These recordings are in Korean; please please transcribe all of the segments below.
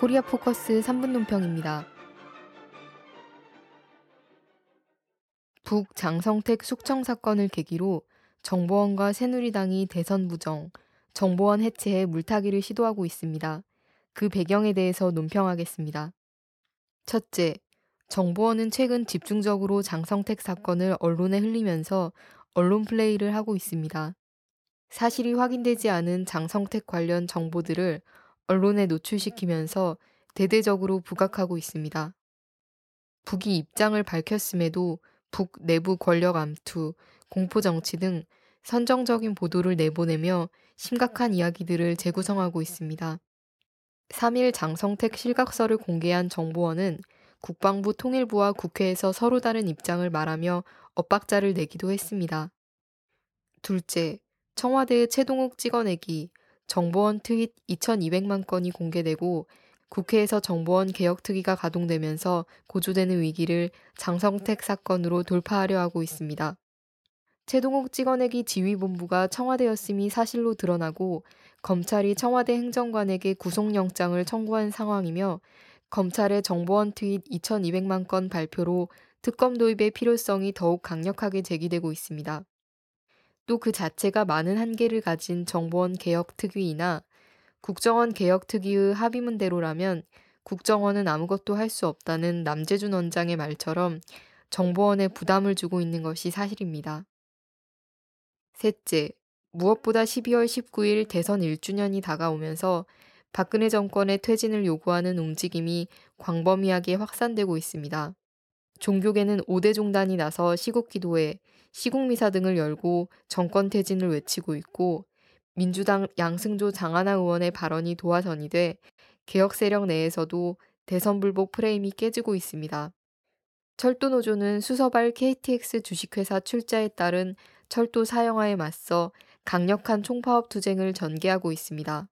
코리아 포커스 3분 논평입니다. 북 장성택 숙청 사건을 계기로 정보원과 새누리당이 대선 부정, 정보원 해체에 물타기를 시도하고 있습니다. 그 배경에 대해서 논평하겠습니다. 첫째, 정보원은 최근 집중적으로 장성택 사건을 언론에 흘리면서 언론 플레이를 하고 있습니다. 사실이 확인되지 않은 장성택 관련 정보들을 언론에 노출시키면서 대대적으로 부각하고 있습니다. 북이 입장을 밝혔음에도 북 내부 권력 암투, 공포 정치 등 선정적인 보도를 내보내며 심각한 이야기들을 재구성하고 있습니다. 3일 장성택 실각서를 공개한 정보원은 국방부 통일부와 국회에서 서로 다른 입장을 말하며 엇박자를 내기도 했습니다. 둘째, 청와대의 최동욱 찍어내기, 정보원 트윗 2200만 건이 공개되고 국회에서 정보원 개혁특위가 가동되면서 고조되는 위기를 장성택 사건으로 돌파하려 하고 있습니다. 최동욱 찍어내기 지휘본부가 청와대였음이 사실로 드러나고 검찰이 청와대 행정관에게 구속영장을 청구한 상황이며 검찰의 정보원 트윗 2200만 건 발표로 특검 도입의 필요성이 더욱 강력하게 제기되고 있습니다. 또 그 자체가 많은 한계를 가진 정보원 개혁 특위이나 국정원 개혁 특위의 합의문대로라면 국정원은 아무것도 할 수 없다는 남재준 원장의 말처럼 정보원에 부담을 주고 있는 것이 사실입니다. 셋째, 무엇보다 12월 19일 대선 1주년이 다가오면서 박근혜 정권의 퇴진을 요구하는 움직임이 광범위하게 확산되고 있습니다. 종교계는 5대 종단이 나서 시국기도회, 시국미사 등을 열고 정권 퇴진을 외치고 있고 민주당 양승조 장하나 의원의 발언이 도화선이 돼 개혁 세력 내에서도 대선 불복 프레임이 깨지고 있습니다. 철도노조는 수서발 KTX 주식회사 출자에 따른 철도 사형화에 맞서 강력한 총파업 투쟁을 전개하고 있습니다.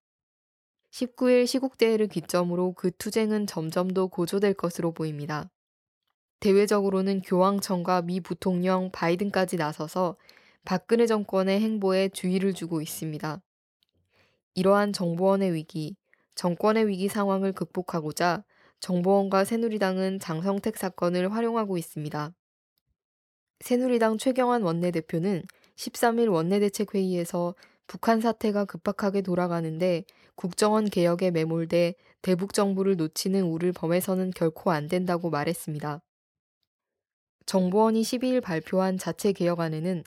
19일 시국대회를 기점으로 그 투쟁은 점점 더 고조될 것으로 보입니다. 대외적으로는 교황청과 미 부통령 바이든까지 나서서 박근혜 정권의 행보에 주의를 주고 있습니다. 이러한 정보원의 위기, 정권의 위기 상황을 극복하고자 정보원과 새누리당은 장성택 사건을 활용하고 있습니다. 새누리당 최경환 원내대표는 13일 원내대책회의에서 북한 사태가 급박하게 돌아가는데 국정원 개혁에 매몰돼 대북 정부를 놓치는 우를 범해서는 결코 안 된다고 말했습니다. 정보원이 12일 발표한 자체 개혁안에는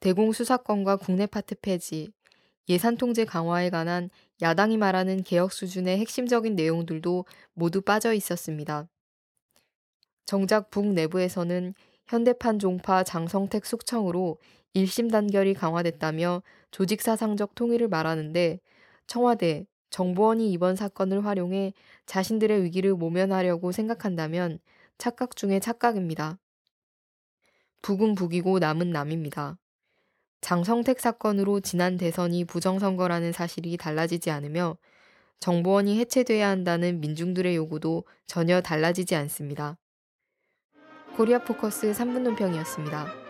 대공수사권과 국내 파트 폐지, 예산 통제 강화에 관한 야당이 말하는 개혁 수준의 핵심적인 내용들도 모두 빠져 있었습니다. 정작 북 내부에서는 현대판 종파 장성택 숙청으로 1심 단결이 강화됐다며 조직사상적 통일을 말하는데 청와대, 정보원이 이번 사건을 활용해 자신들의 위기를 모면하려고 생각한다면 착각 중의 착각입니다. 북은 북이고 남은 남입니다. 장성택 사건으로 지난 대선이 부정선거라는 사실이 달라지지 않으며 정보원이 해체돼야 한다는 민중들의 요구도 전혀 달라지지 않습니다. 코리아 포커스 3분 논평이었습니다.